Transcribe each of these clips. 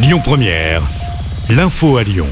Lyon Première, l'info à Lyon.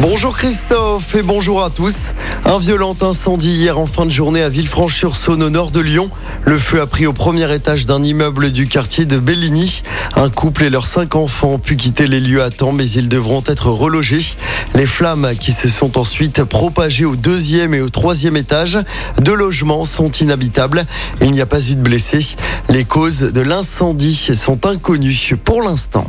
Bonjour Christophe et bonjour à tous. Un violent incendie hier en fin de journée à Villefranche-sur-Saône au nord de Lyon. Le feu a pris au premier étage d'un immeuble du quartier de Belligny. Un couple et leurs cinq enfants ont pu quitter les lieux à temps mais ils devront être relogés. Les flammes qui se sont ensuite propagées au deuxième et au troisième étage de logements sont inhabitables. Il n'y a pas eu de blessés. Les causes de l'incendie sont inconnues pour l'instant.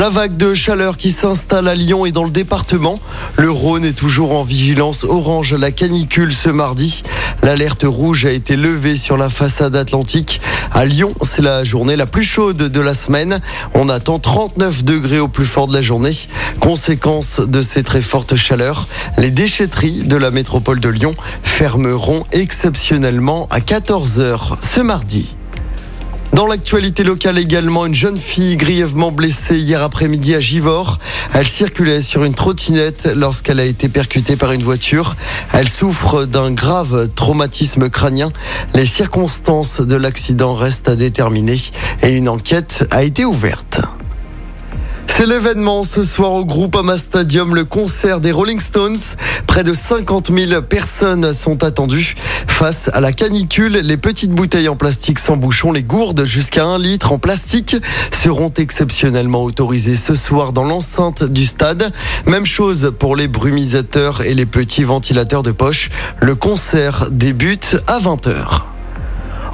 La vague de chaleur qui s'installe à Lyon et dans le département. Le Rhône est toujours en vigilance orange la canicule ce mardi. L'alerte rouge a été levée sur la façade atlantique. À Lyon, c'est la journée la plus chaude de la semaine. On attend 39 degrés au plus fort de la journée. Conséquence de ces très fortes chaleurs, les déchetteries de la métropole de Lyon fermeront exceptionnellement à 14 heures ce mardi. Dans l'actualité locale également, une jeune fille grièvement blessée hier après-midi à Givors. Elle circulait sur une trottinette lorsqu'elle a été percutée par une voiture. Elle souffre d'un grave traumatisme crânien. Les circonstances de l'accident restent à déterminer et une enquête a été ouverte. C'est l'événement ce soir au Groupama Stadium, le concert des Rolling Stones. Près de 50 000 personnes sont attendues. Face à la canicule, les petites bouteilles en plastique sans bouchon, les gourdes jusqu'à 1 litre en plastique seront exceptionnellement autorisées ce soir dans l'enceinte du stade. Même chose pour les brumisateurs et les petits ventilateurs de poche. Le concert débute à 20h.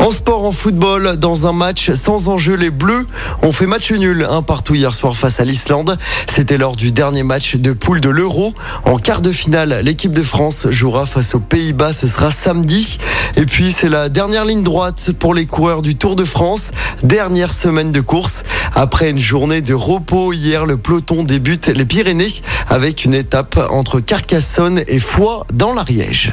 En sport, en football, dans un match sans enjeu, les Bleus ont fait match nul un partout hier soir face à l'Islande. C'était lors du dernier match de poule de l'Euro. En quart de finale, l'équipe de France jouera face aux Pays-Bas. Ce sera samedi. Et puis, c'est la dernière ligne droite pour les coureurs du Tour de France. Dernière semaine de course. Après une journée de repos hier, le peloton débute les Pyrénées avec une étape entre Carcassonne et Foix dans l'Ariège.